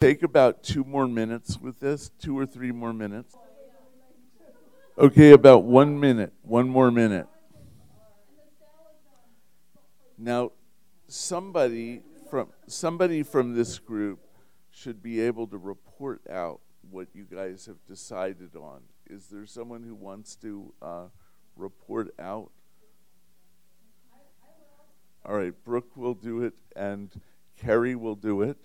take about two more minutes with this, two or three more minutes. Okay, about one minute, one more minute. Now, somebody from somebody from this group should be able to report out what you guys have decided on. Is there someone who wants to uh, report out? All right, Brooke will do it, and Kerry will do it.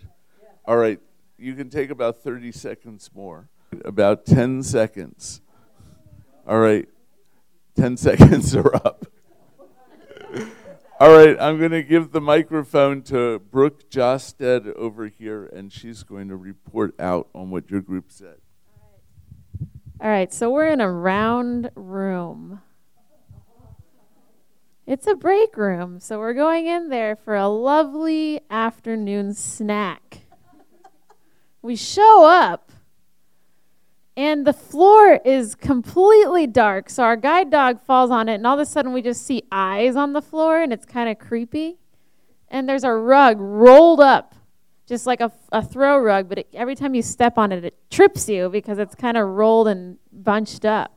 All right, you can take about 30 seconds more. About 10 seconds. All right, 10 seconds are up. All right, I'm going to give the microphone to Brooke Josted over here, and she's going to report out on what your group said. All right, so we're in a round room. It's a break room, so we're going in there for a lovely afternoon snack. We show up, and the floor is completely dark. So our guide dog falls on it, and all of a sudden we just see eyes on the floor, and it's kind of creepy. And there's a rug rolled up, just like a, a throw rug, but it, every time you step on it, it trips you because it's kind of rolled and bunched up.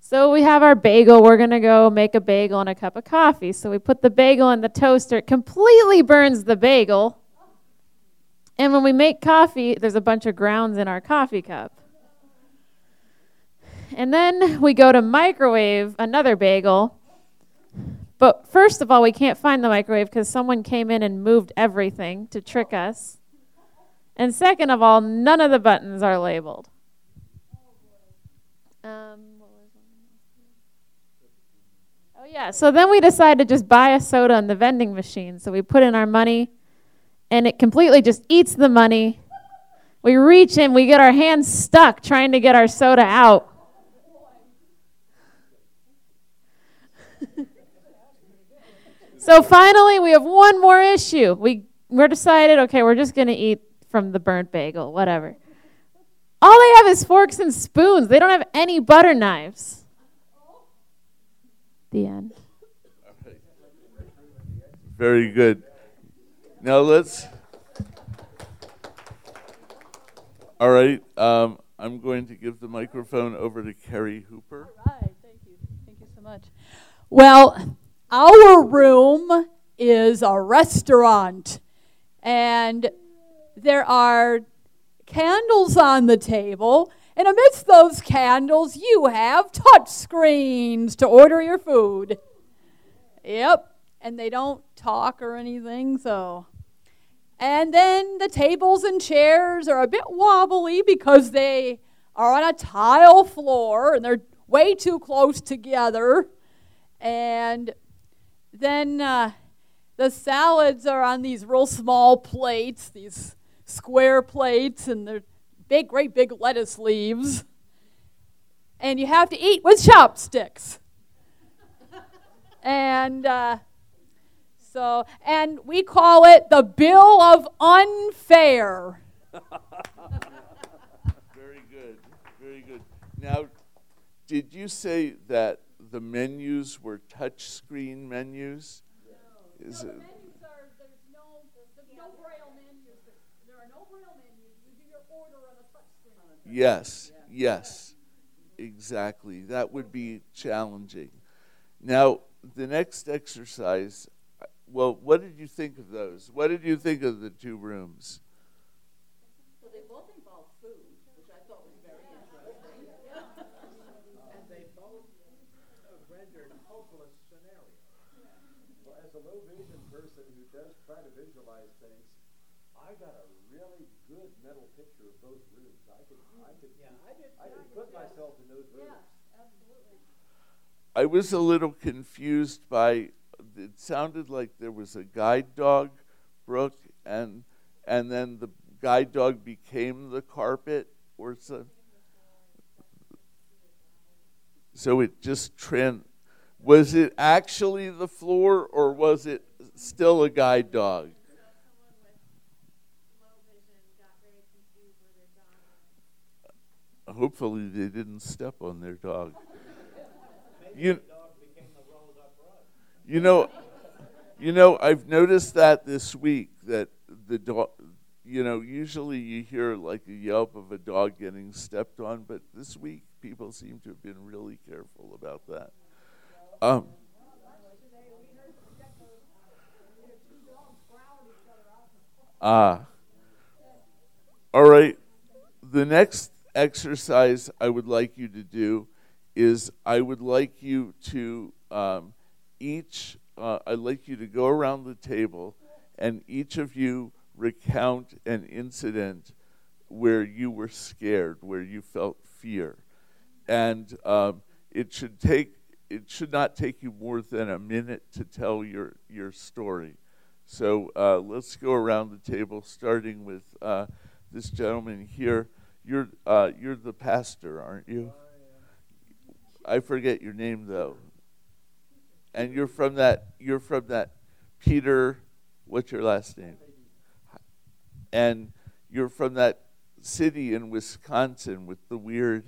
So we have our bagel. We're going to go make a bagel and a cup of coffee. So we put the bagel in the toaster. It completely burns the bagel. And when we make coffee, there's a bunch of grounds in our coffee cup. And then we go to microwave another bagel. But first of all, we can't find the microwave because someone came in and moved everything to trick us. And second of all, none of the buttons are labeled. Um, oh, yeah. So then we decided to just buy a soda in the vending machine. So we put in our money, and it completely just eats the money. We reach in, we get our hands stuck trying to get our soda out. so finally, we have one more issue. We we're decided, okay, we're just going to eat from the burnt bagel, whatever. All they have is forks and spoons. They don't have any butter knives. The end. Very good. Now let's. All right. Um, I'm going to give the microphone over to Kerry Hooper. All right. Thank you. Thank you so much. Well, our room is a restaurant, and there are candles on the table. And amidst those candles, you have touch screens to order your food. Yep. And they don't talk or anything, so. And then the tables and chairs are a bit wobbly because they are on a tile floor and they're way too close together. And then uh, the salads are on these real small plates, these square plates, and they're big, great big lettuce leaves. And you have to eat with chopsticks. and uh, so, and we call it the bill of unfair. Very good. Very good. Now, did you say that the menus were touch screen menus? No. Is no, it- menus are, there's no, there's no braille menus. There are no braille menus. You do your order on a touch screen. Yes, yes, exactly. That would be challenging. Now, the next exercise, uh, well, what did you think of those? What did you think of the two rooms? Well, they both involve food, which I thought was very interesting. And they both rendered hopeless scenarios. Well, as a low vision person who does try to visualize things, I got a really good mental picture of both rooms. I could, I could, Yeah, I did. I could put myself in those rooms. Absolutely. I was a little confused by it sounded like there was a guide dog, Brooke, and and then the guide dog became the carpet or so. So it just trend was it actually the floor or was it still a guide dog? Hopefully they didn't step on their dog. You, you know, you know, I've noticed that this week that the dog, you know, usually you hear like a yelp of a dog getting stepped on, but this week people seem to have been really careful about that. Um, ah. All right. The next exercise I would like you to do is I would like you to um, each, uh, I'd like you to go around the table and each of you recount an incident where you were scared, where you felt fear. And um, it should take it should not take you more than a minute to tell your your story. So uh, let's go around the table, starting with uh, this gentleman here. You're uh, you're the pastor, aren't you? I forget your name though. And you're from that you're from that Peter. What's your last name? And you're from that city in Wisconsin with the weird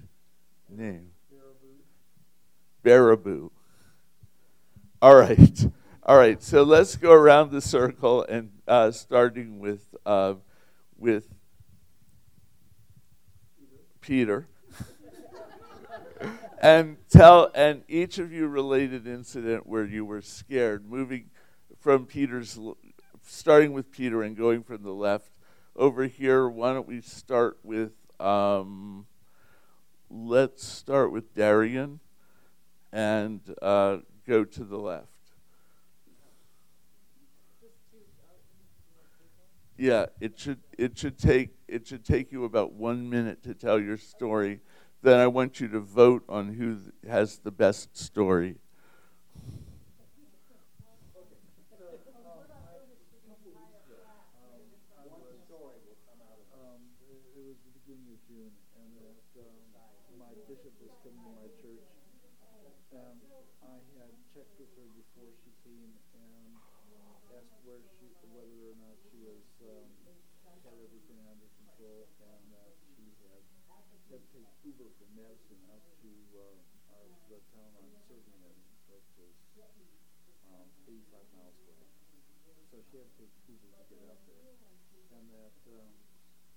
name. Baraboo. All right. All right. So let's go around the circle and uh, starting with uh, with Peter. And tell and each of you related incident where you were scared moving from Peter's starting with Peter and going from the left over here. Why don't we start with um, let's start with Darian and uh, go to the left. Yeah, it should it should take it should take you about one minute to tell your story. Then I want you to vote on who has the best story. people to get out there. And that um,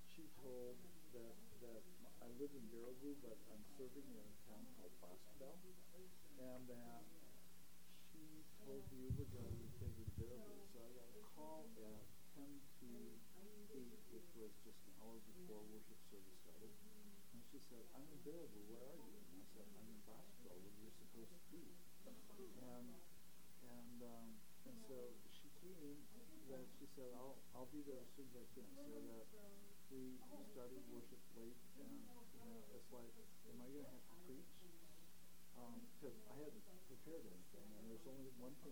she told that, that I live in Baraboo, but I'm serving in a town called Boscobel, and that she told the Uber going to take her to Baraboo. So I got a call at 10 to 8, which was just an hour before worship service started. And she said, I'm in Baraboo I'll do that as soon as I can. So that we started worship late, and you know, it's like, am I going to have to preach? Because um, I hadn't prepared anything, and there's only one thing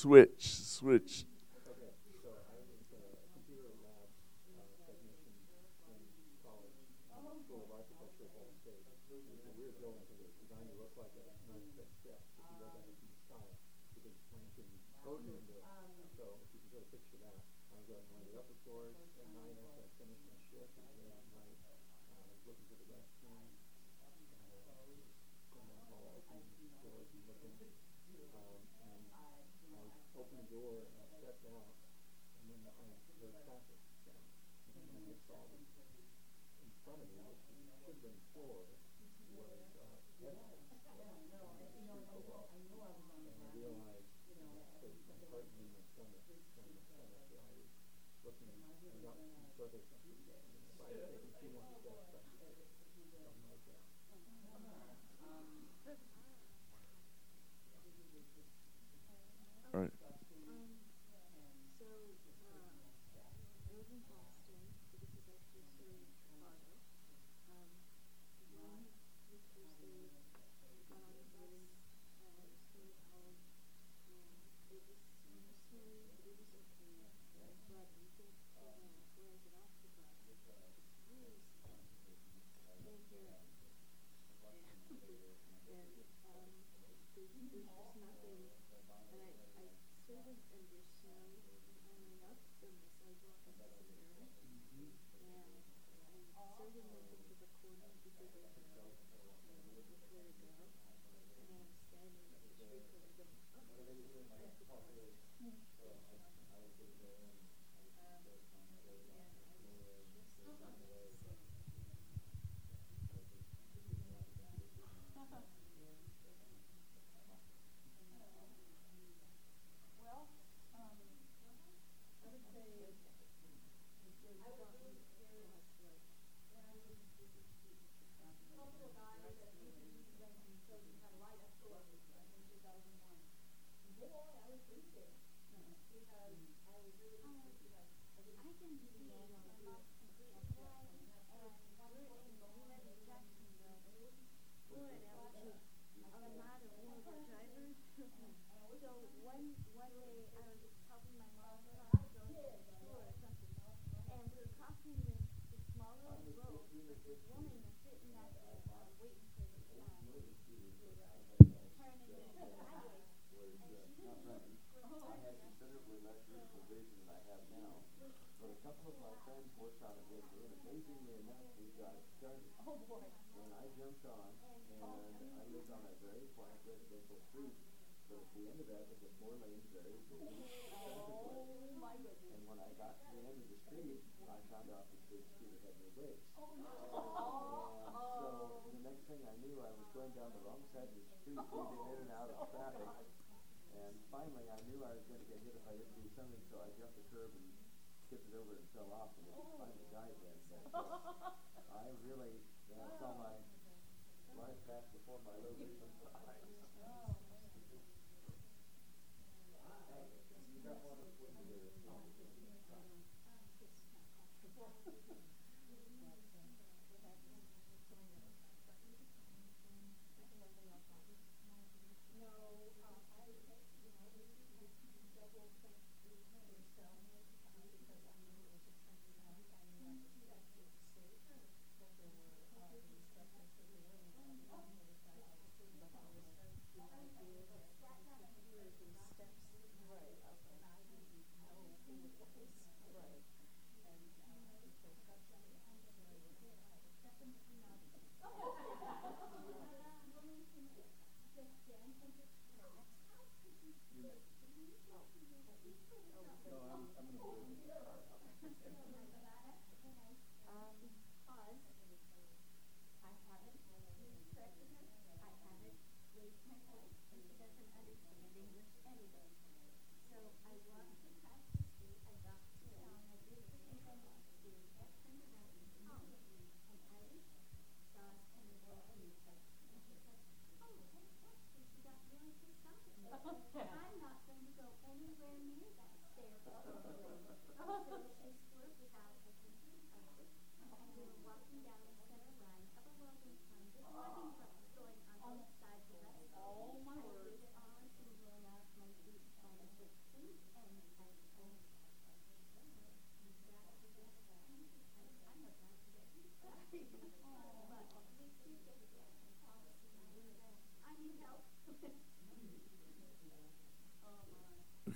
Switch, switch.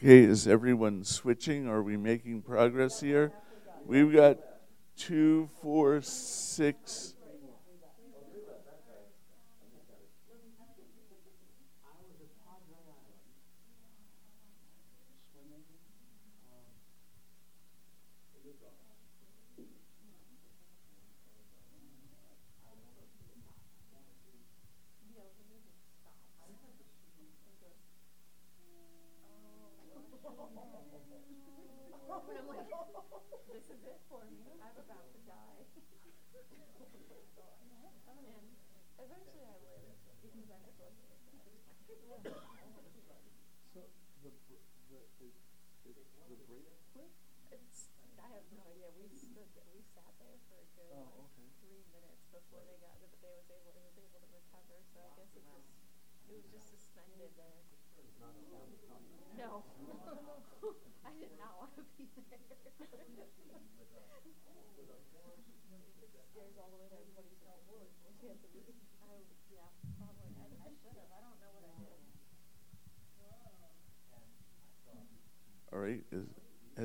Okay, is everyone switching? Are we making progress here? We've got two, four, six,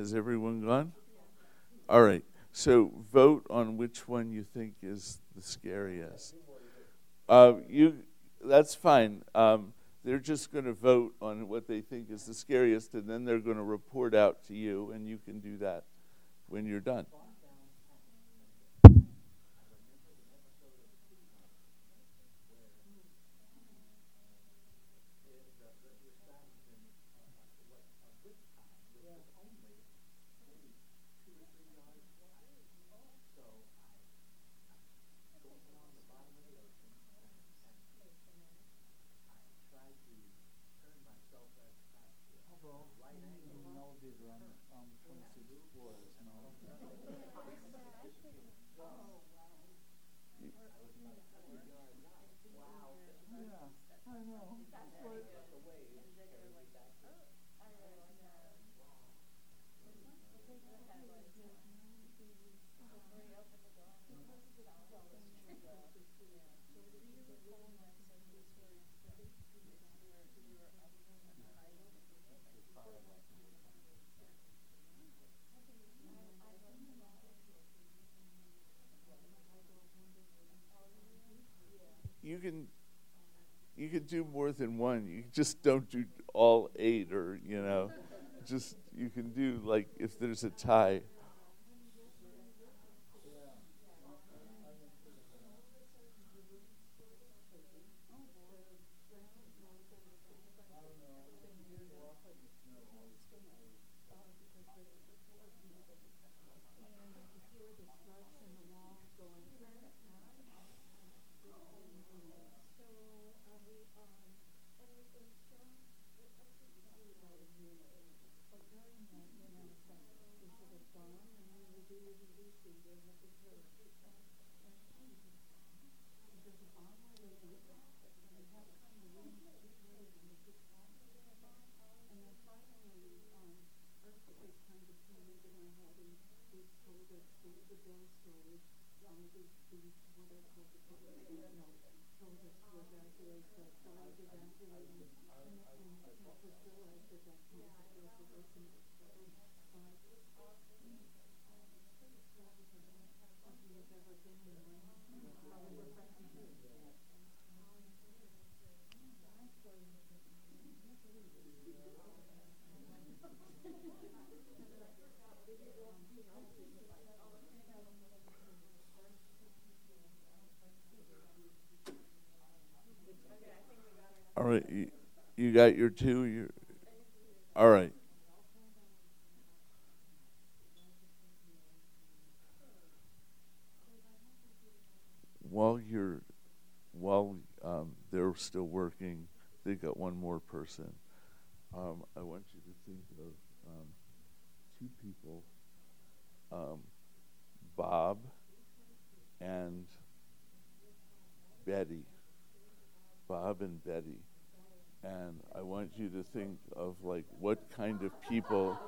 Has everyone gone? All right. So vote on which one you think is the scariest. Uh, you, that's fine. Um, they're just going to vote on what they think is the scariest, and then they're going to report out to you, and you can do that when you're done. Do more than one. You just don't do all eight, or you know, just you can do like if there's a tie. All right, you, you got your two. You, all right. While you're, while um, they're still working, they got one more person. Um, I want you to think of um, two people, um, Bob and Betty. Bob and Betty. And I want you to think of like what kind of people,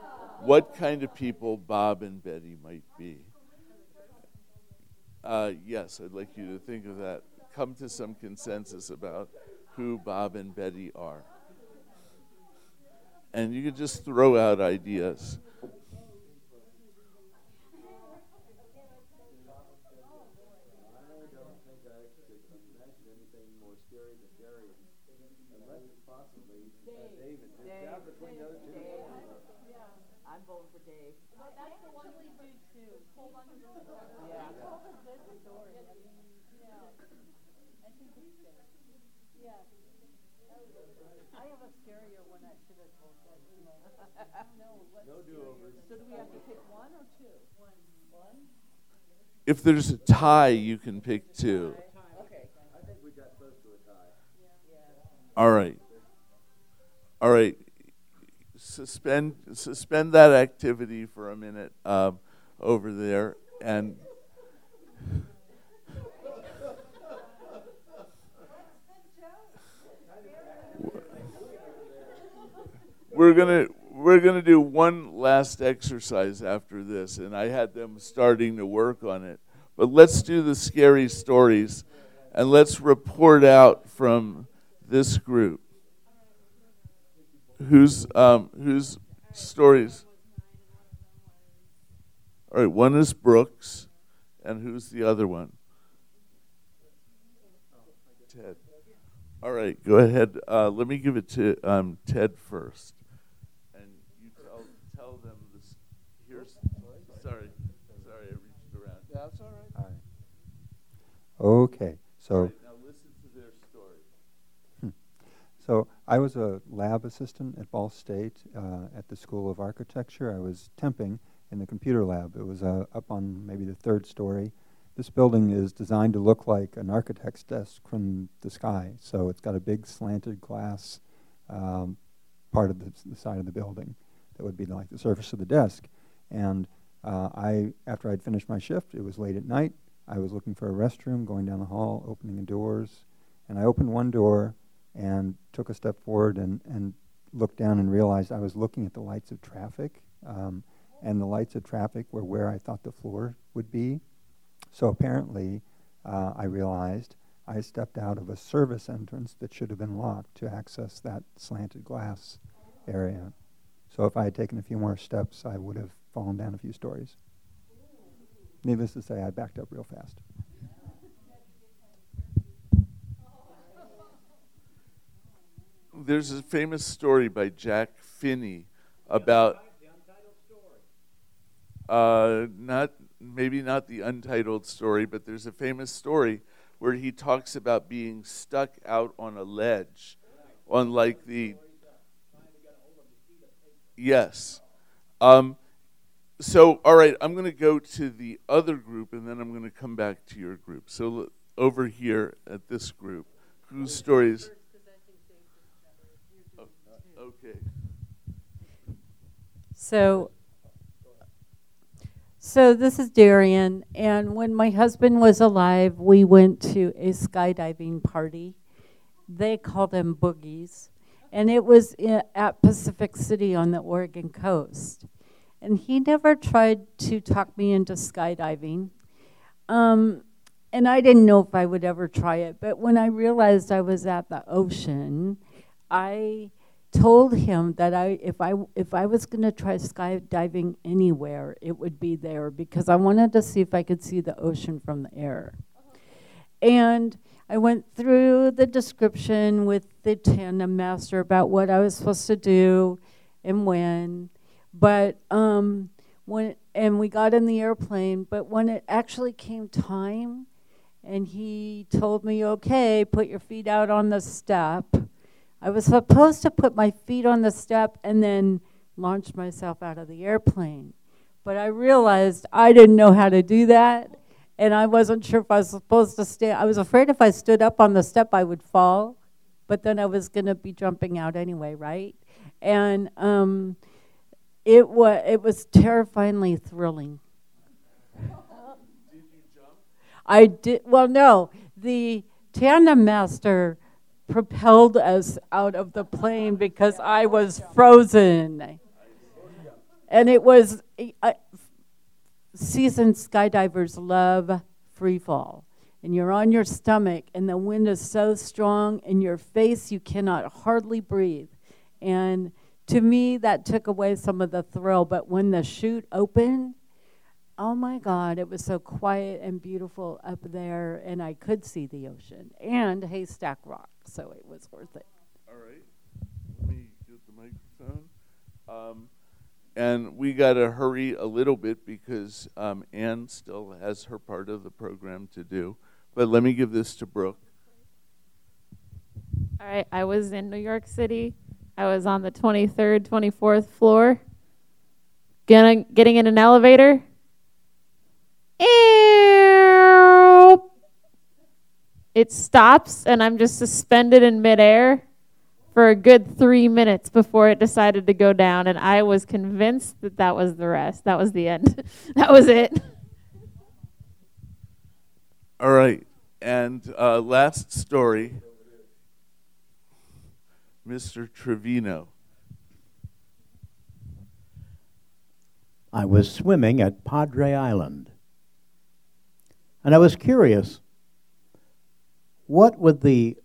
what kind of people Bob and Betty might be. Uh, yes, I'd like you to think of that. Come to some consensus about who Bob and Betty are. And you can just throw out ideas. I don't think I could imagine anything more scary than Gary, unless it's possibly uh, David. It's down between those two. I'm voting for Dave. I have a scarier one I should have told that, you know. No, do-overs. So do we have to pick one or two? One. One? If there's a tie, you can pick two. Okay. I think we got close to a tie. All right. All right. Suspend suspend that activity for a minute um, over there, and we're gonna we're gonna do one last exercise after this, and I had them starting to work on it. But let's do the scary stories, and let's report out from this group. Whose um, whose stories? All right, one is Brooks, and who's the other one? Ted. All right, go ahead. Uh, let me give it to um, Ted first, and you tell tell them this. Here's sorry, sorry, I reached around. That's all right. All right. Okay, so right, now listen to their story. so I was a lab assistant at Ball State uh, at the School of Architecture. I was temping in the computer lab. It was uh, up on maybe the third story. This building is designed to look like an architect's desk from the sky. So it's got a big slanted glass um, part of the, the side of the building that would be like the surface of the desk. And uh, I, after I'd finished my shift, it was late at night. I was looking for a restroom, going down the hall, opening the doors, and I opened one door and took a step forward and, and looked down and realized I was looking at the lights of traffic. Um, and the lights of traffic were where I thought the floor would be. So apparently, uh, I realized I stepped out of a service entrance that should have been locked to access that slanted glass area. So if I had taken a few more steps, I would have fallen down a few stories. Needless to say, I backed up real fast. there's a famous story by Jack Finney about uh, not maybe not the untitled story, but there's a famous story where he talks about being stuck out on a ledge, on like the yes. Um, so all right, I'm going to go to the other group, and then I'm going to come back to your group. So over here at this group, whose stories? Oh, Okay. So, so this is Darian, and when my husband was alive, we went to a skydiving party. They call them boogies, and it was i- at Pacific City on the Oregon coast. And he never tried to talk me into skydiving. Um, and I didn't know if I would ever try it, but when I realized I was at the ocean, I told him that I if I if I was going to try skydiving anywhere, it would be there because I wanted to see if I could see the ocean from the air. And I went through the description with the tandem master about what I was supposed to do and when. But um, when and we got in the airplane, but when it actually came time, and he told me, "Okay, put your feet out on the step." I was supposed to put my feet on the step and then launch myself out of the airplane. But I realized I didn't know how to do that, and I wasn't sure if I was supposed to stay. I was afraid if I stood up on the step, I would fall, but then I was going to be jumping out anyway, right? And um, it was it was terrifyingly thrilling. Did you jump? I did well. No, the tandem master propelled us out of the plane because I was frozen, and it was. Uh, seasoned skydivers love free fall, and you're on your stomach, and the wind is so strong in your face you cannot hardly breathe, and to me that took away some of the thrill. But when the chute opened oh my God, it was so quiet and beautiful up there, and I could see the ocean and Haystack Rock, so it was worth it. All right. Let me get the microphone. Um, and we got to hurry a little bit because um, Ann still has her part of the program to do. But let me give this to Brooke. All right, I was in New York City. I was on the 23rd, 24th floor. Getting, getting in an elevator. Ew. It stops, and I'm just suspended in midair for a good three minutes before it decided to go down. And I was convinced that that was the rest. That was the end. that was it. All right. And uh, last story Mr. Trevino. I was swimming at Padre Island. And I was curious what would the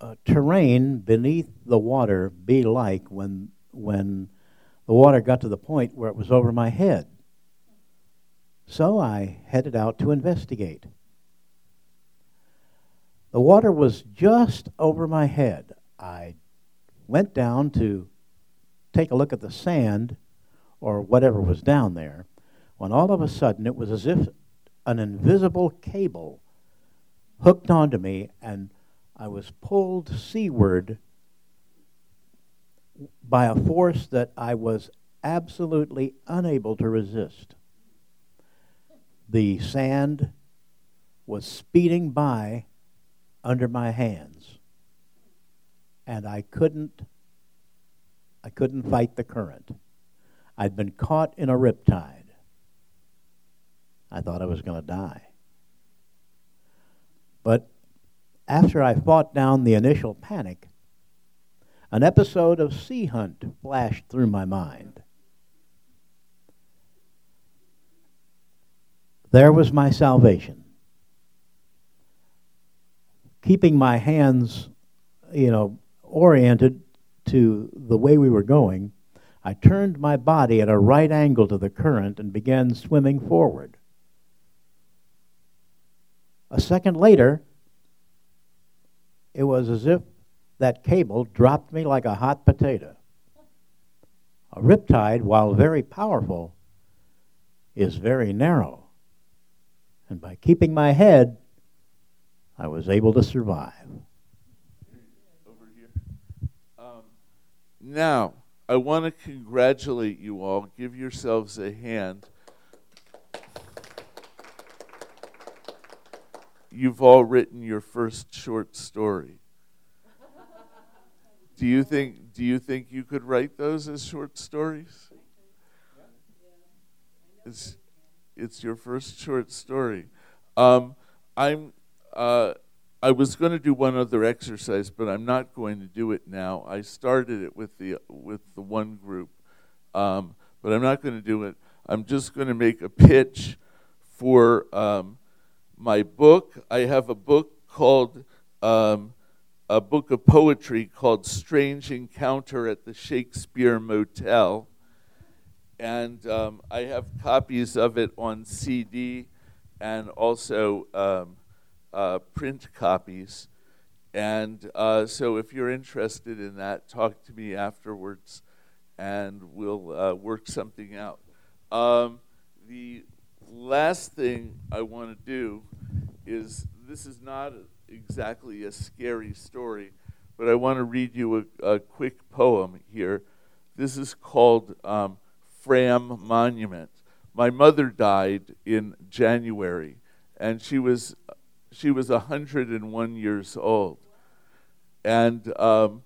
uh, terrain beneath the water be like when, when the water got to the point where it was over my head? So I headed out to investigate. The water was just over my head. I went down to take a look at the sand or whatever was down there, when all of a sudden it was as if an invisible cable hooked onto me and I was pulled seaward by a force that I was absolutely unable to resist. The sand was speeding by under my hands and I couldn't I couldn't fight the current. I'd been caught in a riptide. I thought I was going to die. But after I fought down the initial panic, an episode of Sea Hunt flashed through my mind. There was my salvation. Keeping my hands, you know, oriented to the way we were going, I turned my body at a right angle to the current and began swimming forward. A second later, it was as if that cable dropped me like a hot potato. A riptide, while very powerful, is very narrow. And by keeping my head, I was able to survive. over here. Um, now, I want to congratulate you all. Give yourselves a hand. You've all written your first short story. Do you think do you think you could write those as short stories? It's it's your first short story. Um, I'm uh, I was going to do one other exercise, but I'm not going to do it now. I started it with the with the one group, um, but I'm not going to do it. I'm just going to make a pitch for um, my book. I have a book called um, a book of poetry called "Strange Encounter at the Shakespeare Motel," and um, I have copies of it on CD and also. Uh, print copies. And uh, so if you're interested in that, talk to me afterwards and we'll uh, work something out. Um, the last thing I want to do is this is not exactly a scary story, but I want to read you a, a quick poem here. This is called um, Fram Monument. My mother died in January, and she was she was 101 years old. And um,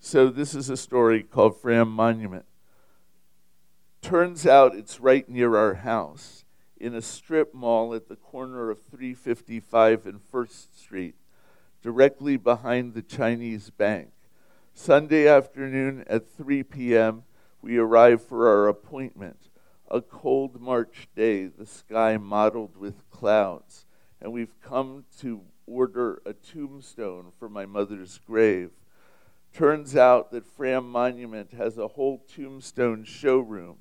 so this is a story called Fram Monument. Turns out it's right near our house in a strip mall at the corner of 355 and First Street, directly behind the Chinese bank. Sunday afternoon at 3 p.m., we arrive for our appointment. A cold March day, the sky mottled with clouds and we've come to order a tombstone for my mother's grave. Turns out that Fram Monument has a whole tombstone showroom,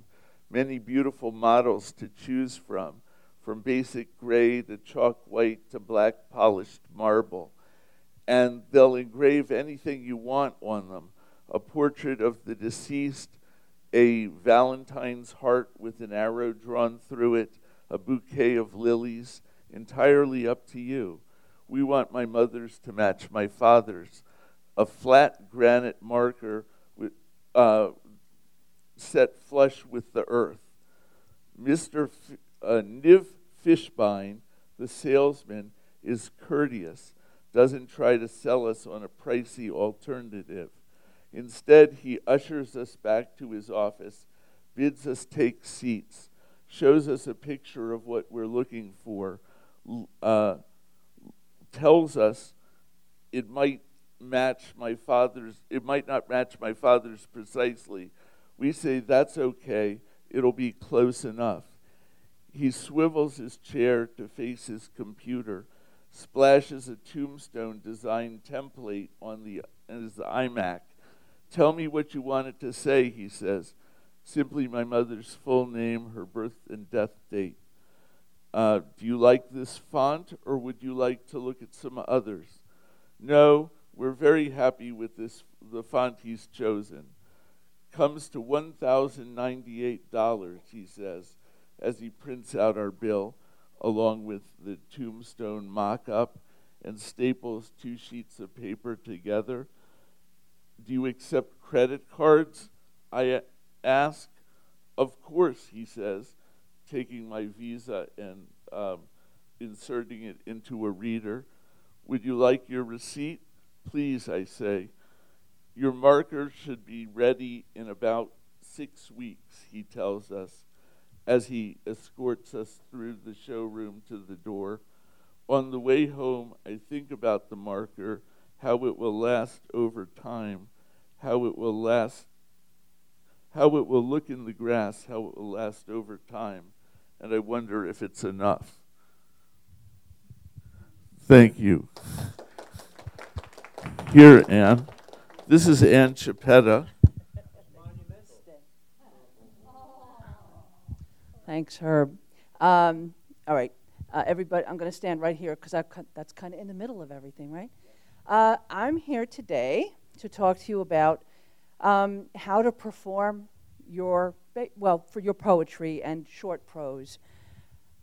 many beautiful models to choose from, from basic gray to chalk white to black polished marble. And they'll engrave anything you want on them a portrait of the deceased, a Valentine's heart with an arrow drawn through it, a bouquet of lilies entirely up to you. We want my mother's to match my father's. A flat granite marker with, uh, set flush with the earth. Mr. F- uh, Niv Fishbein, the salesman, is courteous, doesn't try to sell us on a pricey alternative. Instead, he ushers us back to his office, bids us take seats, shows us a picture of what we're looking for, uh, tells us it might match my father's, it might not match my father's precisely. We say, that's okay, it'll be close enough. He swivels his chair to face his computer, splashes a tombstone design template on the his iMac. Tell me what you wanted to say, he says. Simply my mother's full name, her birth and death date. Uh, do you like this font or would you like to look at some others? No, we're very happy with this the font he's chosen. Comes to $1,098, he says, as he prints out our bill along with the tombstone mock up and staples two sheets of paper together. Do you accept credit cards? I ask. Of course, he says taking my visa and um, inserting it into a reader. Would you like your receipt? Please, I say. Your marker should be ready in about six weeks, he tells us as he escorts us through the showroom to the door. On the way home, I think about the marker, how it will last over time, how it will last, how it will look in the grass, how it will last over time and I wonder if it's enough. Thank you. Here, Ann. This is Ann Chiappetta. Thanks, Herb. Um, all right, uh, everybody, I'm going to stand right here because that's kind of in the middle of everything, right? Uh, I'm here today to talk to you about um, how to perform your, well, for your poetry and short prose.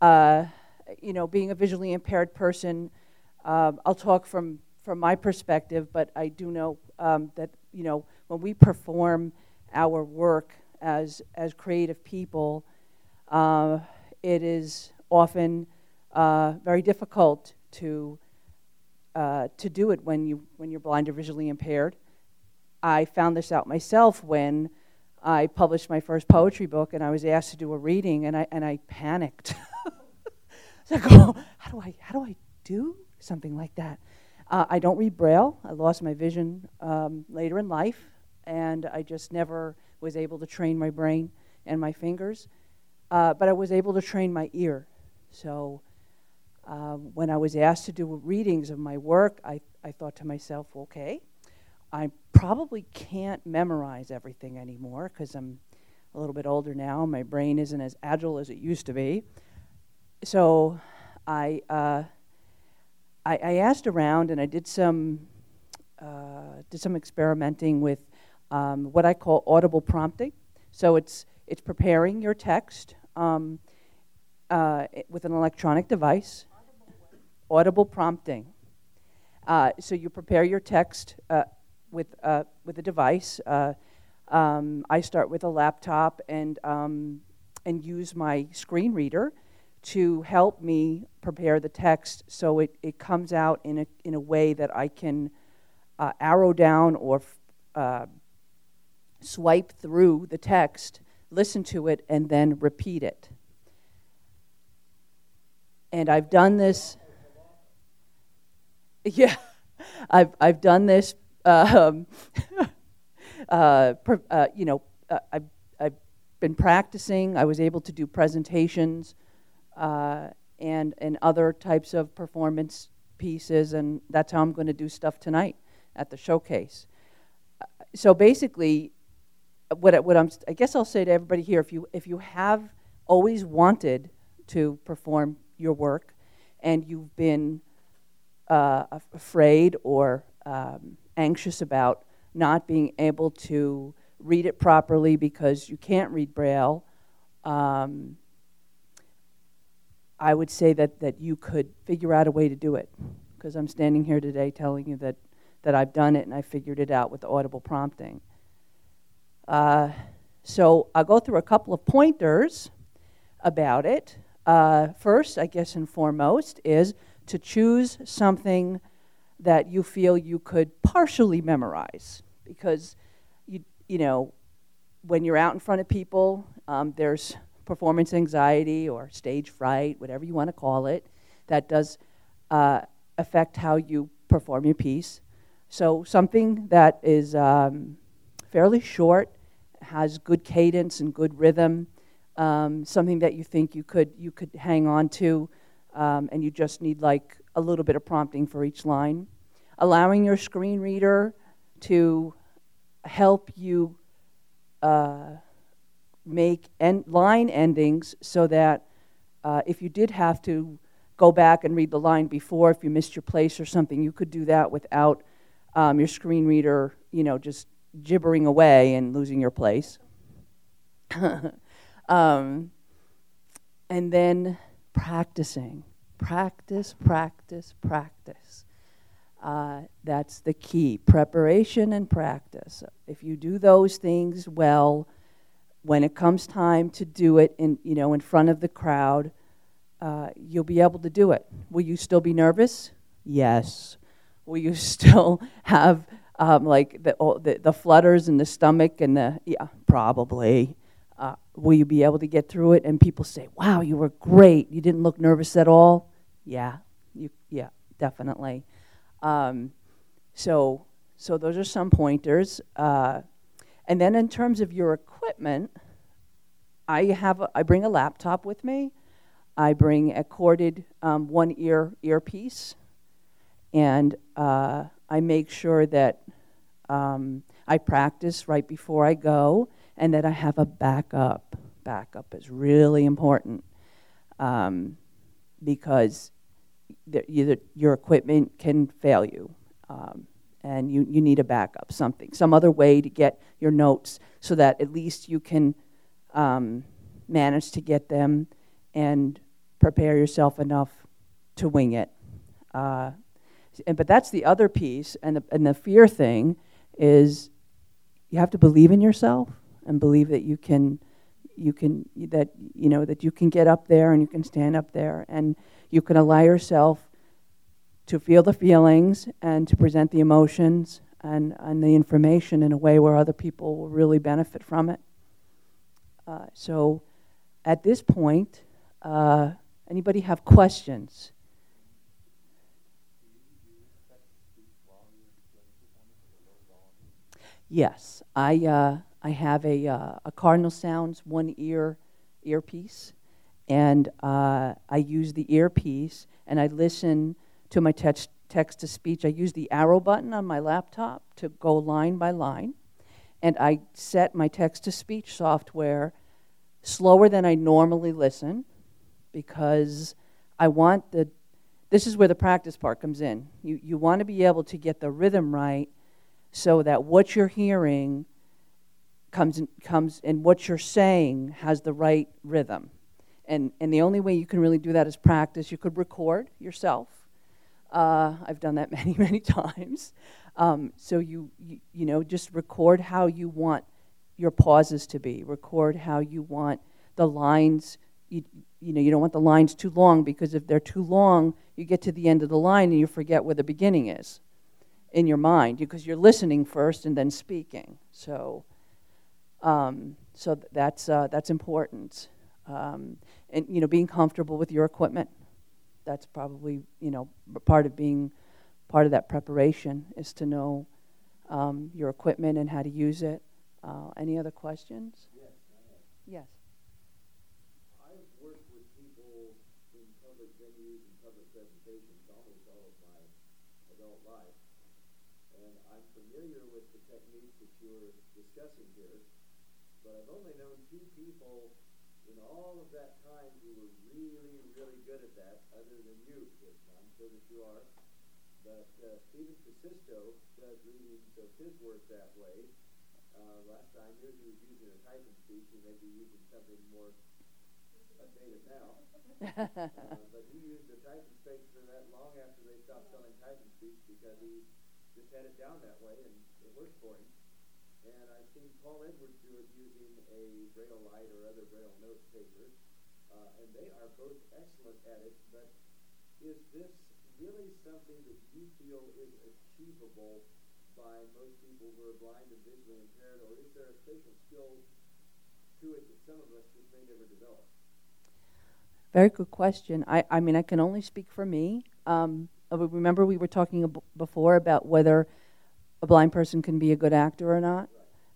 Uh, you know, being a visually impaired person, um, I'll talk from, from my perspective, but I do know um, that, you know, when we perform our work as, as creative people, uh, it is often uh, very difficult to, uh, to do it when, you, when you're blind or visually impaired. I found this out myself when I published my first poetry book and I was asked to do a reading and I, and I panicked. I go, how do I, how do I do something like that? Uh, I don't read Braille. I lost my vision um, later in life and I just never was able to train my brain and my fingers. Uh, but I was able to train my ear. So um, when I was asked to do readings of my work, I, I thought to myself, okay, I probably can't memorize everything anymore because I'm a little bit older now. My brain isn't as agile as it used to be. So I, uh, I, I, asked around and I did some, uh, did some experimenting with um, what I call audible prompting. So it's, it's preparing your text um, uh, with an electronic device, audible prompting. Uh, so you prepare your text uh, with, uh, with a device. Uh, um, I start with a laptop and, um, and use my screen reader to help me prepare the text so it, it comes out in a, in a way that I can uh, arrow down or uh, swipe through the text, listen to it, and then repeat it. And I've done this. Yeah, I've, I've done this um, uh, uh, you know, uh, I've, I've been practicing. I was able to do presentations uh, and, and other types of performance pieces, and that's how I'm going to do stuff tonight at the showcase. Uh, so basically, what, what I'm, I guess I'll say to everybody here, if you, if you have always wanted to perform your work and you've been uh, afraid or um, anxious about not being able to read it properly because you can't read Braille, um, I would say that, that you could figure out a way to do it. Because I'm standing here today telling you that, that I've done it and I figured it out with the audible prompting. Uh, so I'll go through a couple of pointers about it. Uh, first, I guess, and foremost, is to choose something that you feel you could partially memorize because you you know when you're out in front of people um, there's performance anxiety or stage fright whatever you want to call it that does uh, affect how you perform your piece. So something that is um, fairly short has good cadence and good rhythm um, something that you think you could you could hang on to um, and you just need like a little bit of prompting for each line. Allowing your screen reader to help you uh, make line endings so that uh, if you did have to go back and read the line before, if you missed your place or something, you could do that without um, your screen reader, you know, just gibbering away and losing your place. um, and then practicing. Practice, practice, practice. Uh, that's the key preparation and practice. If you do those things well, when it comes time to do it in, you know, in front of the crowd, uh, you'll be able to do it. Will you still be nervous? Yes. Will you still have um, like the, the, the flutters in the stomach and the yeah probably uh, will you be able to get through it? And people say, wow, you were great. You didn't look nervous at all. Yeah, you, yeah, definitely. Um, so, so those are some pointers. Uh, and then in terms of your equipment, I have a, I bring a laptop with me. I bring a corded um, one ear earpiece, and uh, I make sure that um, I practice right before I go and that I have a backup. Backup is really important um, because the, your equipment can fail you. Um, and you, you need a backup, something, some other way to get your notes so that at least you can um, manage to get them and prepare yourself enough to wing it. Uh, and, but that's the other piece, and the, and the fear thing is you have to believe in yourself and believe that you can you can that you know that you can get up there and you can stand up there and you can allow yourself to feel the feelings and to present the emotions and, and the information in a way where other people will really benefit from it. Uh, so at this point, uh, anybody have questions? Yes, I, uh, I have a, uh, a Cardinal Sounds one ear earpiece, and uh, I use the earpiece and I listen to my text text to speech. I use the arrow button on my laptop to go line by line, and I set my text to speech software slower than I normally listen because I want the this is where the practice part comes in. You you want to be able to get the rhythm right so that what you're hearing comes in, comes and what you're saying has the right rhythm. And and the only way you can really do that is practice. You could record yourself. Uh, I've done that many many times. Um, so you, you you know just record how you want your pauses to be. Record how you want the lines. You, you know you don't want the lines too long because if they're too long, you get to the end of the line and you forget where the beginning is in your mind because you're listening first and then speaking. So, um, so that's uh, that's important. Um, and you know, being comfortable with your equipment. That's probably you know part of being part of that preparation is to know um, your equipment and how to use it. Uh, any other questions? Yes, I have. Yes. I've worked with people in public venues and public presentations almost all of my adult life, and I'm familiar with the techniques that you're discussing here, but I've only known two people in all of that time who were really, really good at that, other than you, I'm that you are. But uh, Stephen Kuusisto does readings of his work that way. Uh, last time I knew he was using a type and speech, he may be using something more updated now. uh, but he used a type and speech for that long after they stopped selling type and speech because he just had it down that way and it worked for him. And I've seen Paul Edwards do it using a Braille Lite or other Braille note taker, uh, and they are both excellent at it. But is this really something that you feel is achievable by most people who are blind and visually impaired, or is there a special skill to it that some of us just may never develop? Very good question. I, I mean, I can only speak for me. Um, remember, we were talking ab- before about whether a blind person can be a good actor or not.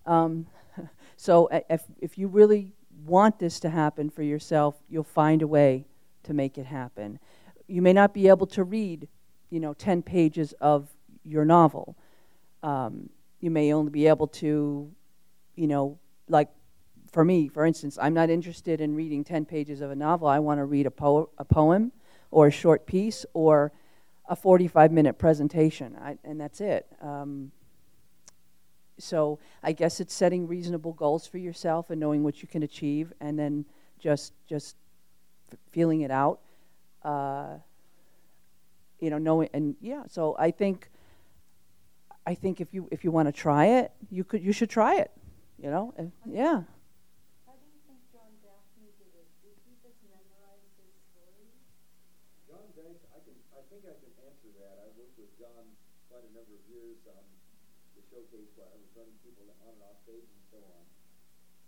Um, so, if, if you really want this to happen for yourself, you'll find a way to make it happen. You may not be able to read, you know, 10 pages of your novel. Um, you may only be able to, you know, like for me, for instance, I'm not interested in reading 10 pages of a novel. I want to read a, po- a poem or a short piece or a 45 minute presentation, I, and that's it. Um, so I guess it's setting reasonable goals for yourself and knowing what you can achieve, and then just just feeling it out. Uh, you know, knowing and yeah. So I think I think if you if you want to try it, you could you should try it. You know, and, yeah. John Banks, I can, I think I can answer that. I worked with John quite a number of years on the showcase where I was running people on and off stage and so on.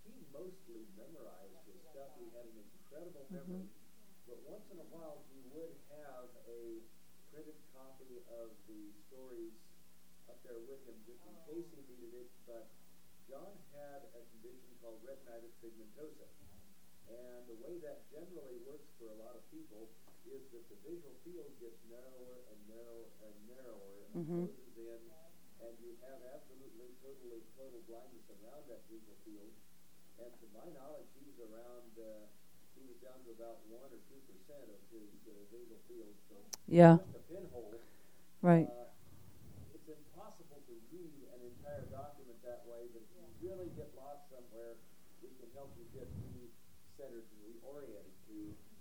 He mostly memorized his stuff. He had an incredible memory. But once in a while, he would have a printed copy of the stories up there with him just in case he needed it. But John had a condition called retinitis pigmentosa. And the way that generally works for a lot of people is that the visual field gets narrower and narrower and narrower and Mhm. closes in, and you have absolutely totally total blindness around that visual field. And to my knowledge, he was around. Uh, he was down to about one or two percent of his uh, visual field. So Yeah. a pinhole. Right. Uh, it's impossible to read an entire document that way, but if you really get lost somewhere, we can help you get re-centered and reoriented to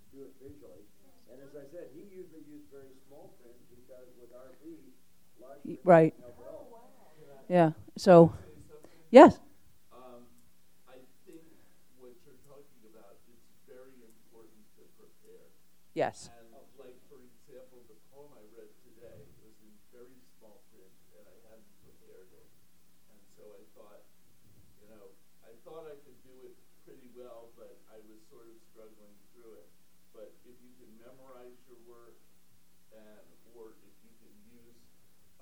do it visually. And as I said, he usually used very small print because with RP, large Y- print right. doesn't help at all. Yeah. So, yes. Um, I think what you're talking about, it's very important to prepare. Yes. And like, for example, the poem I read today was in very small print and I hadn't prepared it. And so I thought, you know, I thought I could do it pretty well, but I was sort of struggling through it. But if you can memorize your work and, or if you can use,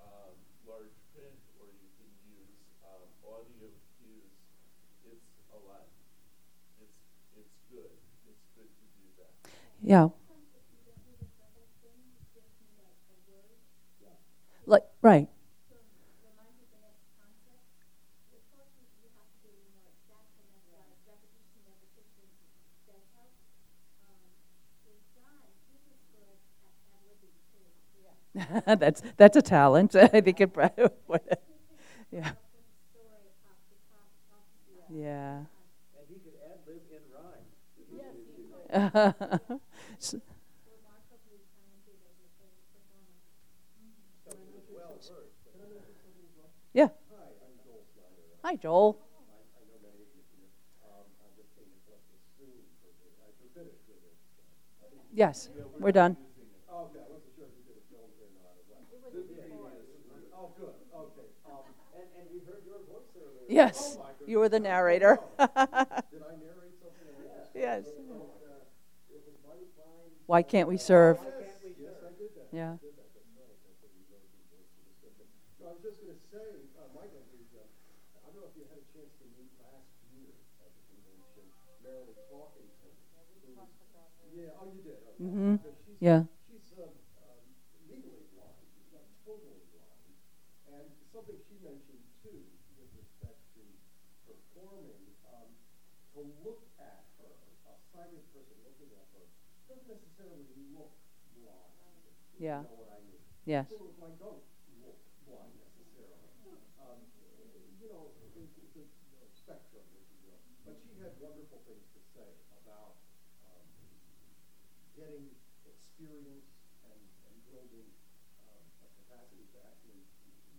um, large print or you can use, um, audio cues, it's a lot. It's, it's good. It's good to do that. Yeah. Like right. that's that's a talent. I think it. probably would. yeah. Yeah. And he could ad lib in rhyme. Yeah. Hi, Joel. Yes, we're done. Yes, you were the narrator. Did I narrate something? yes. It was mighty fine. Why can't we serve? Yeah. That. Yeah that, that's right. That's what you wrote in voice of description. No, I was just gonna say, uh, Michael, we, uh, I don't know if you had a chance to meet last year at the convention, Marilyn Talkington. who was- Yeah, oh, you did, okay. Mhm. Because she's- Yeah. She's, um, um, legally blind, she's not totally blind. And something she mentioned too, with respect to performing, um, to look at her, a sighted person looking at her, doesn't necessarily look blind. if Yeah. You know what I mean? Yes. People with blind don't look blind necessarily. Um, you know, it, it's a you know, spectrum, if you will. But she had wonderful things to say about um, getting experience and, and building um, a capacity to actually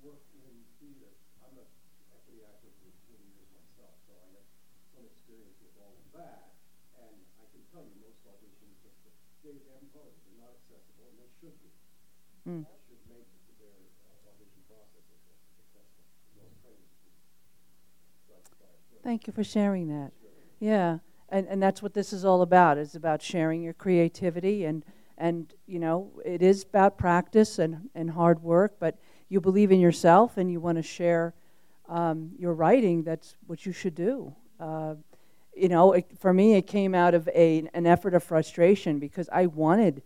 work in theater. I'm an equity actor for 20 years myself, so I have some experience with all of that. And I can tell you, most auditions, just the day of them home, they're not accessible, and they should be. Mm. That should make their uh, audition process successful. Most trainers do. So I thought I'd share Thank you for sharing that. Yeah, and and that's what this is all about. It's about sharing your creativity and and you know it is about practice and and hard work. But you believe in yourself and you want to share um, your writing. That's what you should do. Uh, you know, it, for me, it came out of a an effort of frustration because I wanted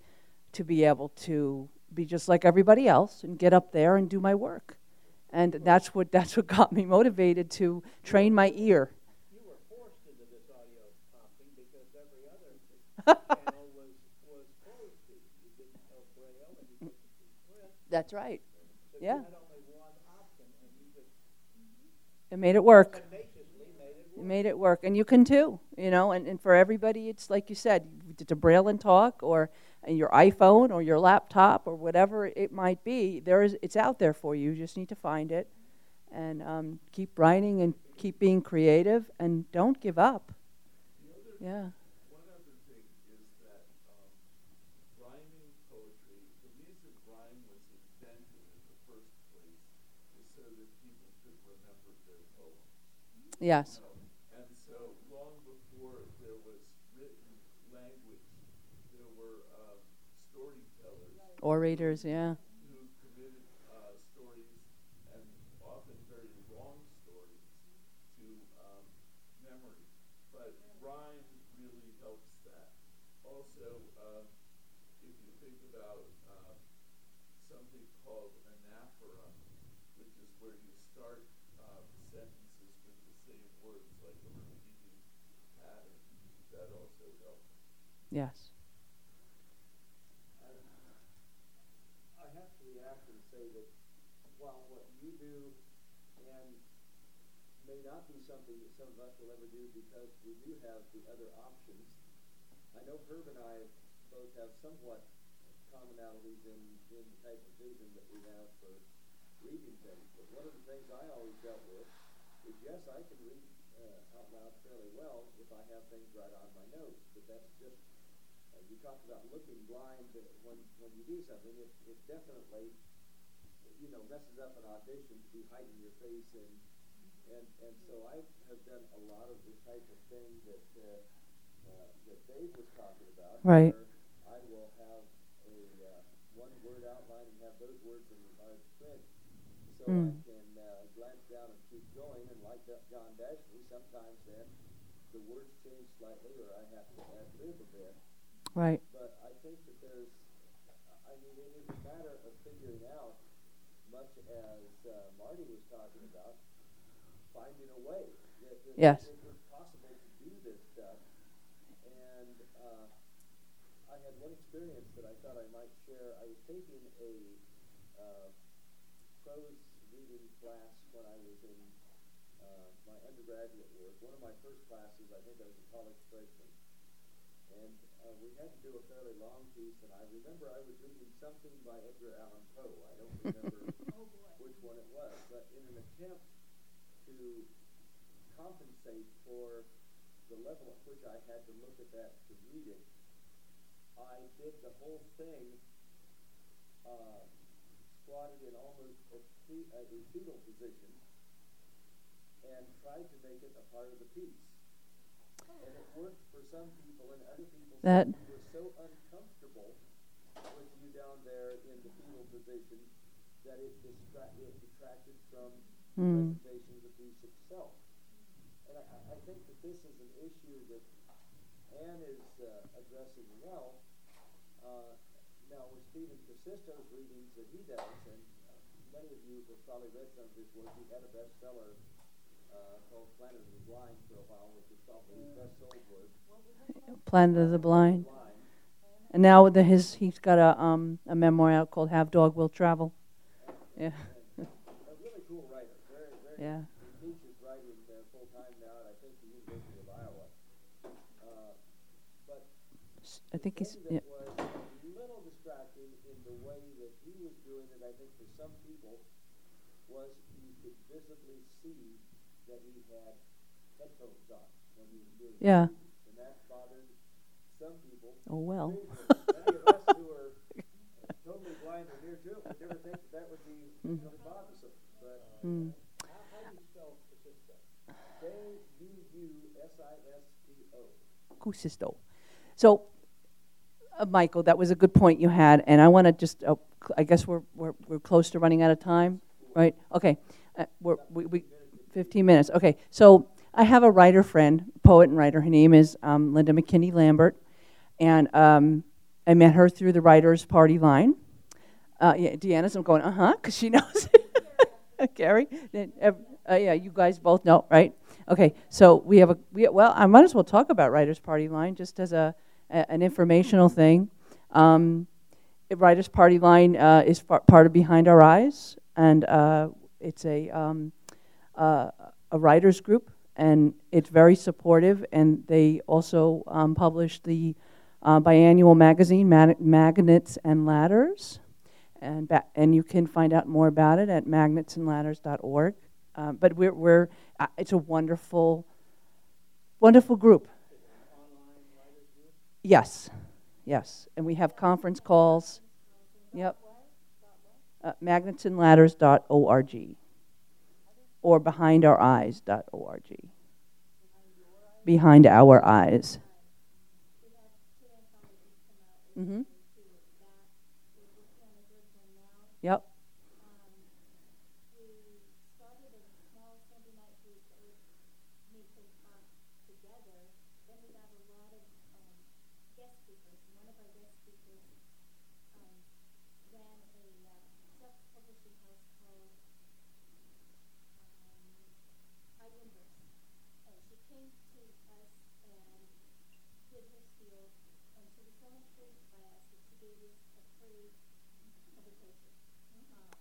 to be able to be just like everybody else and get up there and do my work. And that's what that's what got me motivated to train my ear. You were forced into this audio prompting because every other channel was, was closed to you. You didn't know Braille and you couldn't see print. That's right. So Yeah. you had only one option and you just It made it work. tenaciously made it work. made it work. And you can too, you know, and, and for everybody, it's like you said, to braille and talk or your iPhone or your laptop or whatever it might be, there is, it's out there for you. You just need to find it and um, keep writing and keep being creative and don't give up. Yeah. One other thing also yeah. Yes. I have to react and say that while what you do and something that some of us will ever do because we do have the other options. I know Herb and I both have somewhat commonalities in, in the type of vision that we have for reading things. But one of the things I always dealt with is yes, I can read uh, out loud fairly well if I have things right on my nose. But that's just, uh, you talked about looking blind when, when you do something. It, it definitely, you know, messes up an audition to be hiding your face and and and so I have done a lot of the type of thing that uh, uh, that Dave was talking about. Right. Where I will have a uh, one word outline and have those words in large print, so I Mm. can uh, glance down and keep going. And like John Dashley, sometimes then the words change slightly, or I have to add lib a bit. Right. But I think that there's, I mean, it is a matter of figuring out, much as uh, Marty was talking about, finding a way. That, that Yes. It, it's possible to do this stuff. And uh, I had one experience that I thought I might share. I was taking a uh, prose reading class when I was in uh, my undergraduate work. One of my first classes, I think I was a college freshman. And uh, we had to do a fairly long piece, and I remember I was reading something by Edgar Allan Poe. I don't remember which one it was, but in an attempt to compensate for the level at which I had to look at that to read it, I did the whole thing uh, squatted in almost a, fe- a fetal position and tried to make it a part of the piece. And it worked for some people, and other people That- said were so uncomfortable with you down there in the fetal position that it, distra- it detracted from Mm. presentation of the piece itself. And I, I- I think that this is an issue that Ann is uh, addressing well. Uh, now, with Stephen Kuusisto's readings that he does, and uh, many of you have probably read some of his work, he had a bestseller uh, called Planet of the Blind for a while, which was probably his best sold work. Planet of the Blind. Blind. And now with the, his, he's got a um a memoir out called Have Dog Will Travel. Yeah. A really cool writer, very, very. Yeah. He teaches writing uh, full time now at I think the University of Iowa. Uh, but S- I think he's thing yeah. that was a little distracting in the way that he was doing it, I think for some people, was you could visibly see that he had headphones on when he was doing Yeah. it. And that bothered some people. Oh well. Many of us who are totally blind or near to it would never think that that would be Mm. really bothersome. But Mm. how, how do you spell Cisco? K-U-U-S-I-S-T-O. Kuusisto. So, uh, Michael, that was a good point you had, and I want to just, uh, I guess we're, we're, we're close to running out of time, right? Okay, uh, we're, we, we, 15 minutes, okay. So I have a writer friend, poet and writer, her name is um, Lynda McKinney Lambert, and um, I met her through the Writers Party line. Uh, yeah, Deanna's, I'm going, uh-huh, because she knows. Gary, then, uh, yeah, you guys both know, right? Okay, so we have a, we, well, I might as well talk about Writers Party Line just as a, an informational thing. Um, Writers Party Line uh, is far, part of Behind Our Eyes, and uh, it's a um, uh, a writers group, and it's very supportive. And they also um, publish the uh, biannual magazine, Mag- Magnets and Ladders, and and you can find out more about it at magnetsandladders.org. Um, but we're, we're uh, it's a wonderful, wonderful group. Yes, yes, and we have conference calls. Yep. Uh, magnetsandladders.org or BehindOurEyes.org. Behind our eyes. Mm-hmm. Yep.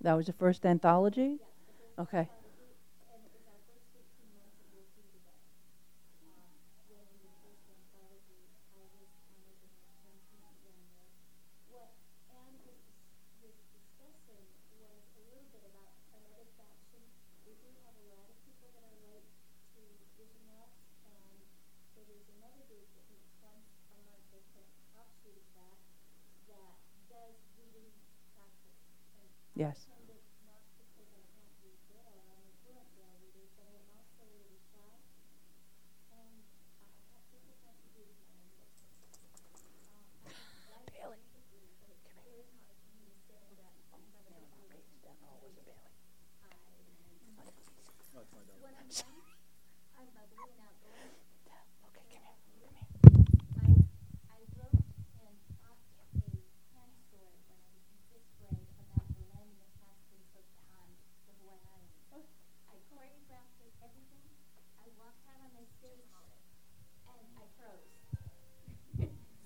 That was the first anthology? Okay. Yes. I'm bubbly and outgoing. I, I wrote and taught a pen story when I was in fifth grade about Berlin that has been put on the Hawaiian Islands. I choreographed it, everything. I walked out on the stage and I froze.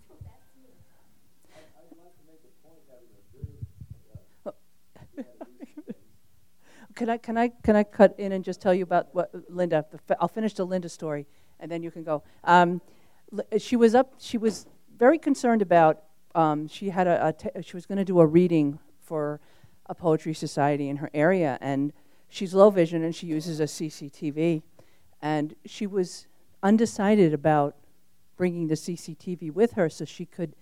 so that's me. I'd like to make a point, having observed, uh, you had a recent things. Can I, can I, can I cut in and just tell you about what, Lynda, the I'll finish the Lynda story, and then you can go. Um, she was up, she was very concerned about, um, she had a, a she was gonna do a reading for a poetry society in her area, and she's low vision and she uses a CCTV, and she was undecided about bringing the CCTV with her so she could,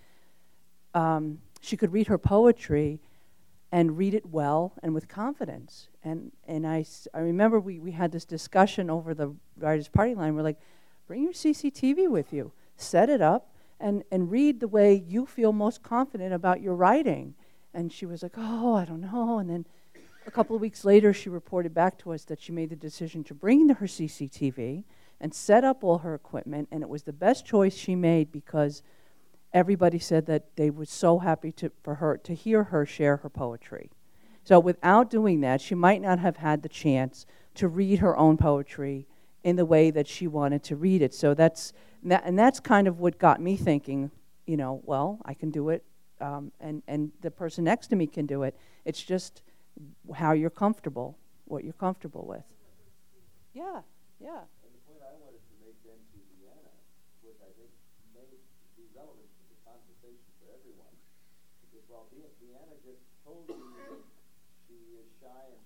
um, she could read her poetry and read it well and with confidence. And and I, I remember we, we had this discussion over the writers' party line. We're like, bring your CCTV with you, set it up, and, and read the way you feel most confident about your writing. And she was like, oh, I don't know. And then a couple of weeks later, she reported back to us that she made the decision to bring her CCTV and set up all her equipment. And it was the best choice she made because everybody said that they were so happy to, for her to hear her share her poetry. So without doing that, she might not have had the chance to read her own poetry in the way that she wanted to read it. So that's and that's kind of what got me thinking. You know, well, I can do it, um, and and the person next to me can do it. It's just how you're comfortable, what you're comfortable with. Yeah, yeah. And the point I wanted to make then to Deanna, which I think may be relevant to the conversation for everyone, because while De- Deanna just told you that she is shy and she can't read Braille in public,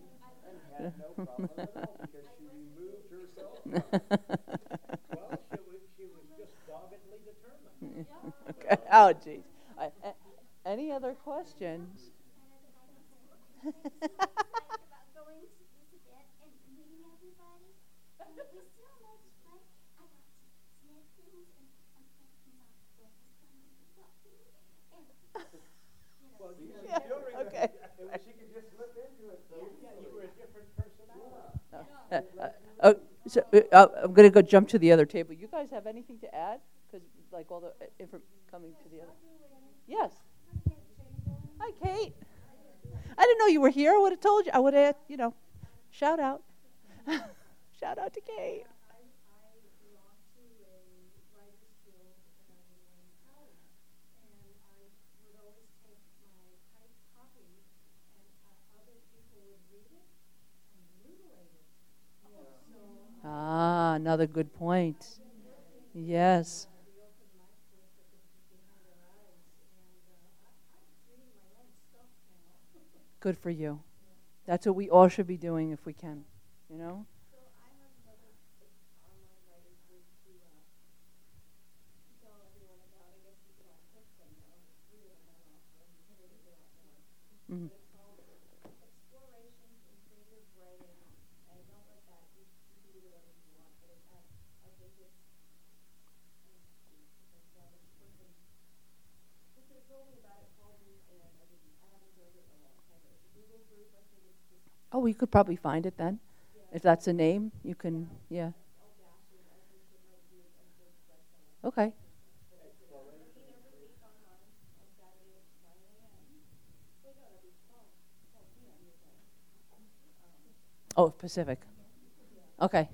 Uh, uh. Okay. Oh, geez. A- Any other questions? about going to this event and meeting everybody. And it was so much fun. I got to sniff things and, and questions off the book. And, you know, Well, you were Yeah, during the- okay. it was- She could just slip into it, so, yeah, you were a different personality. Uh, uh, so, uh, uh, I'm going to go jump to the other table. You guys have anything to add? Because, like, all the uh, info coming to the other. Yes. Hi, Kate. I didn't know you were here. I would have told you. I would have, you know, shout out. shout out to Kate. Ah, another good point. Yes. Good for you. That's what we all should be doing if we can, you know? Oh, we could probably find it then. If that's a name, you can, yeah. Okay. Oh, Pacific. Okay.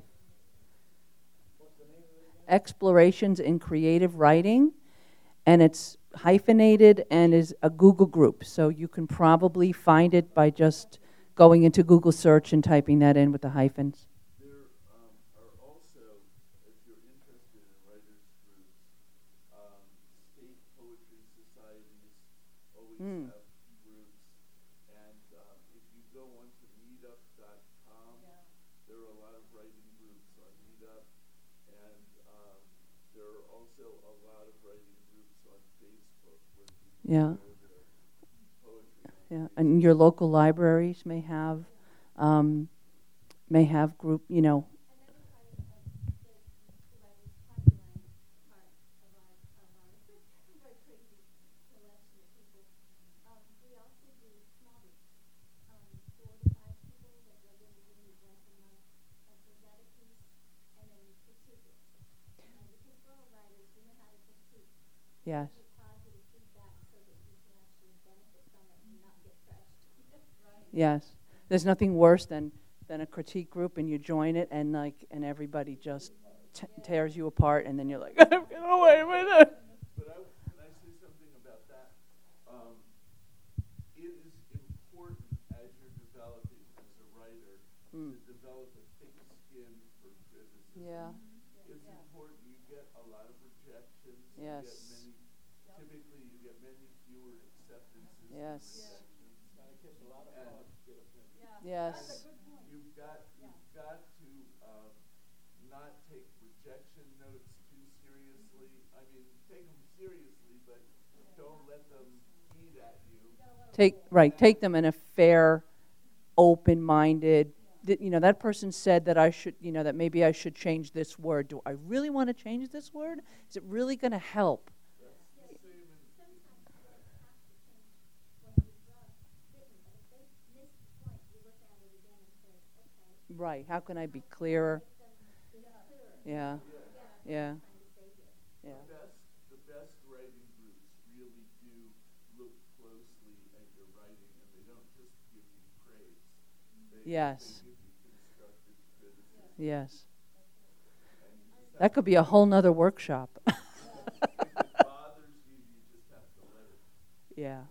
Explorations in Creative Writing, and it's hyphenated and is a Google group, so you can probably find it by just going into Google search and typing that in with the hyphens. There um, are also, if you're interested in writers groups, um, state poetry societies always Mm. have groups. And um, if you go onto meetup.com, there are a lot of writing groups on Meetup. And um, there are also a lot of writing groups on Facebook Yeah. Yeah, and your local libraries may have, um, may have group, you know, yes. Yes. There's nothing worse than, than a critique group and you join it and like, and everybody just t- tears you apart and then you're like, get away with it. But I, can I say something about that? Um, it is important as you're developing as a writer Mm. to develop a thick skin for criticism. Yeah. It's important. You get a lot of rejections. Yes. You get many, typically, you get many fewer acceptances. Yes. Rejections. And Yes. you've got you've got to um, not take rejection notes too seriously. I mean, take them seriously, but don't let them eat at you. Take, right, take them in a fair, open-minded, th- you know, that person said that I should, you know, that maybe I should change this word. Do I really want to change this word? Is it really going to help? Right, how can I be clearer? Yeah, yeah, yeah. The best, the best writing groups really do look closely at your writing, and they don't just give you praise. They, Yes. they give you constructive criticism. Yes. That could be a whole nother workshop. If it bothers you, you just have to let it yeah.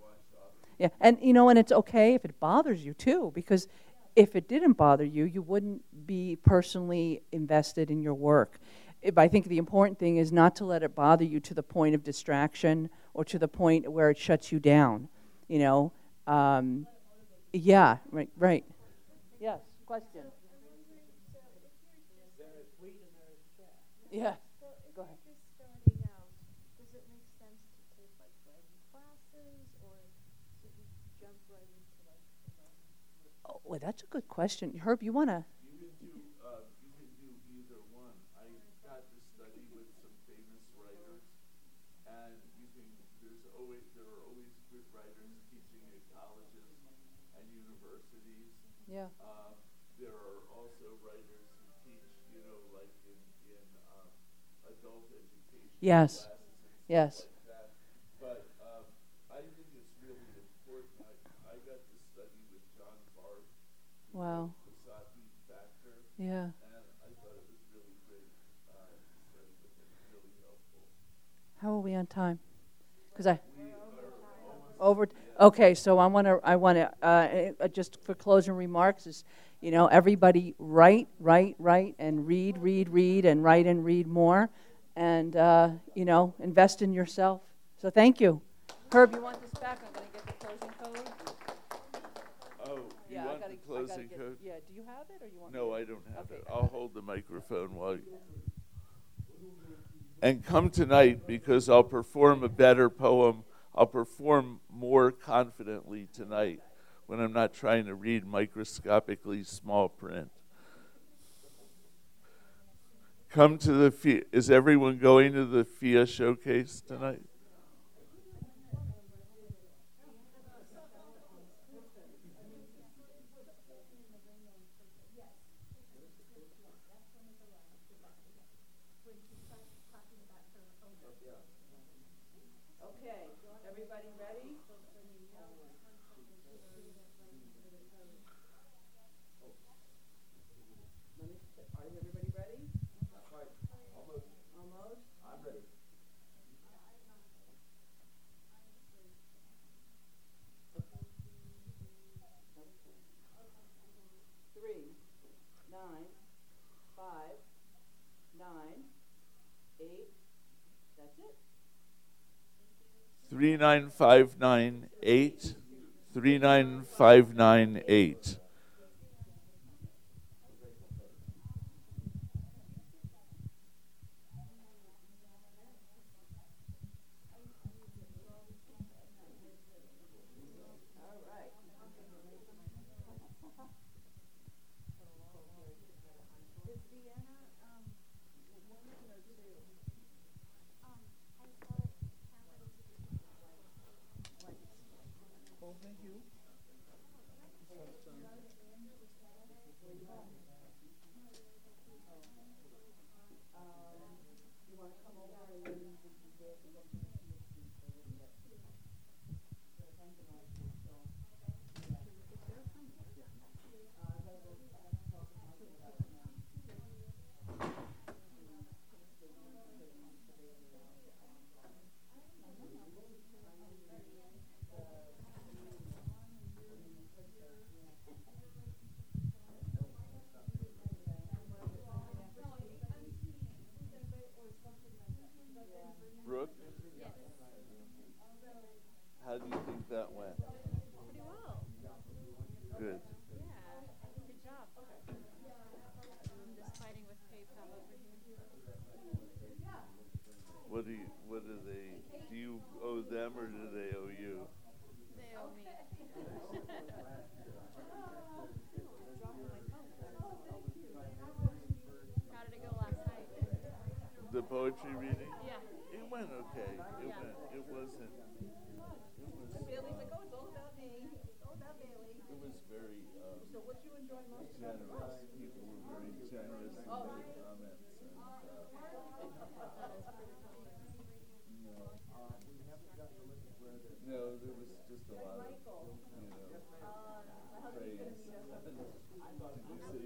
Yeah. And you know, and it's okay if it bothers you too, because if it didn't bother you, you wouldn't be personally invested in your work. If I think the important thing is not to let it bother you to the point of distraction or to the point where it shuts you down. You know, um, yeah, right, right. Yes, question. Yeah. So if Go you're ahead. just starting out, does it make sense to take like writing classes or should you jump right into like the well, that's a good question. Herb, you want to? You can do, uh, you can do either one. I got to study with some famous writers, and you can, there's always, there are always good writers teaching at colleges and universities. Yeah. Uh, there are also writers who teach, you know, like in, in, um, adult education Yes. classes and stuff Yes. like that. But, um, I think it's really important. I, I got to study with John Barth, Wow. the Sot-Weed Factor. Yeah. And I thought it was really great uh, to study with him, really Yeah. How are we on time? Because I over. Okay, so I want to. I want to uh, uh, just for closing remarks is, you know, everybody write, write, write, and read, read, read, and write and read more, and uh, you know, invest in yourself. So thank you, Herb. You want this back? I'm going to get the closing code. You Yeah, I want gotta, the closing get, code? Yeah. Do you have it, or you want? No, I don't have Okay. it. I'll hold the microphone while you. And come tonight because I'll perform a better poem. I'll perform more confidently tonight when I'm not trying to read microscopically small print. Come to the FIA. Is everyone going to the FIA showcase tonight? Okay. Everybody ready? Let me, are everybody ready? Almost. Almost? I'm ready. five, nine, eight. That's it. 39598. 39598. All right. Brooke? How do you think that went? Pretty well. Good. Yeah. Good job. I'm just fighting with PayPal over here. What do you, what do they, do you owe them or do they owe you? They owe me. How did it go last night? The Yeah. It went okay. It Yeah. went, it wasn't, it was, Bailey's like, oh, it's all about me. It's all about Bailey. it was very, um, So what you enjoy most about generous. People were very generous in Oh. their comments and, uh, no, there was just a lot of, you know, praise. Did you say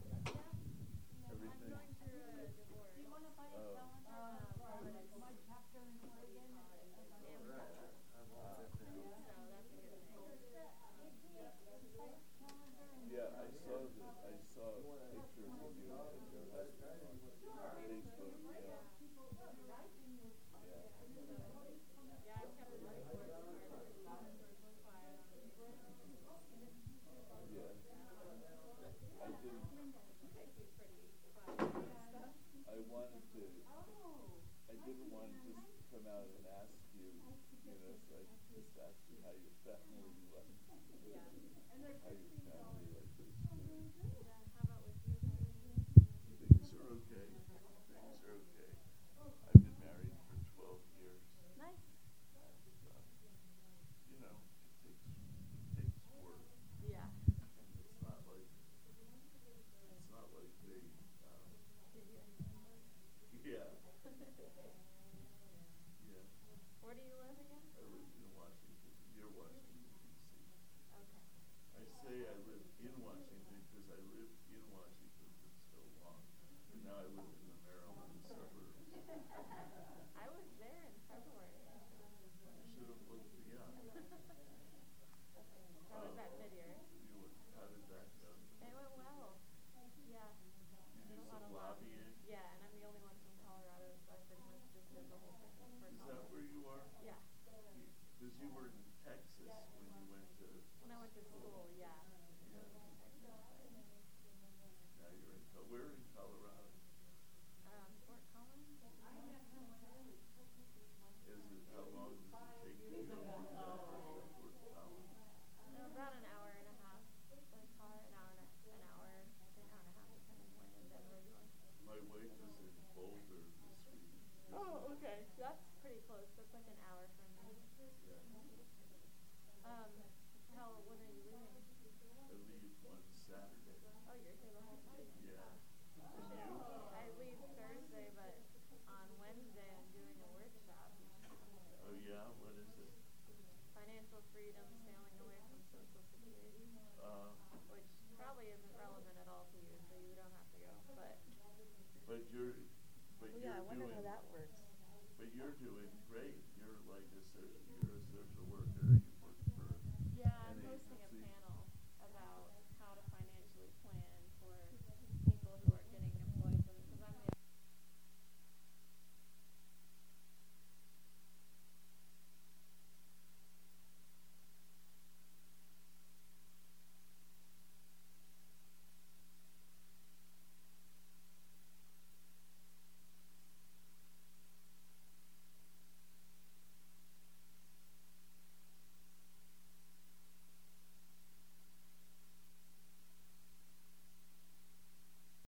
everything.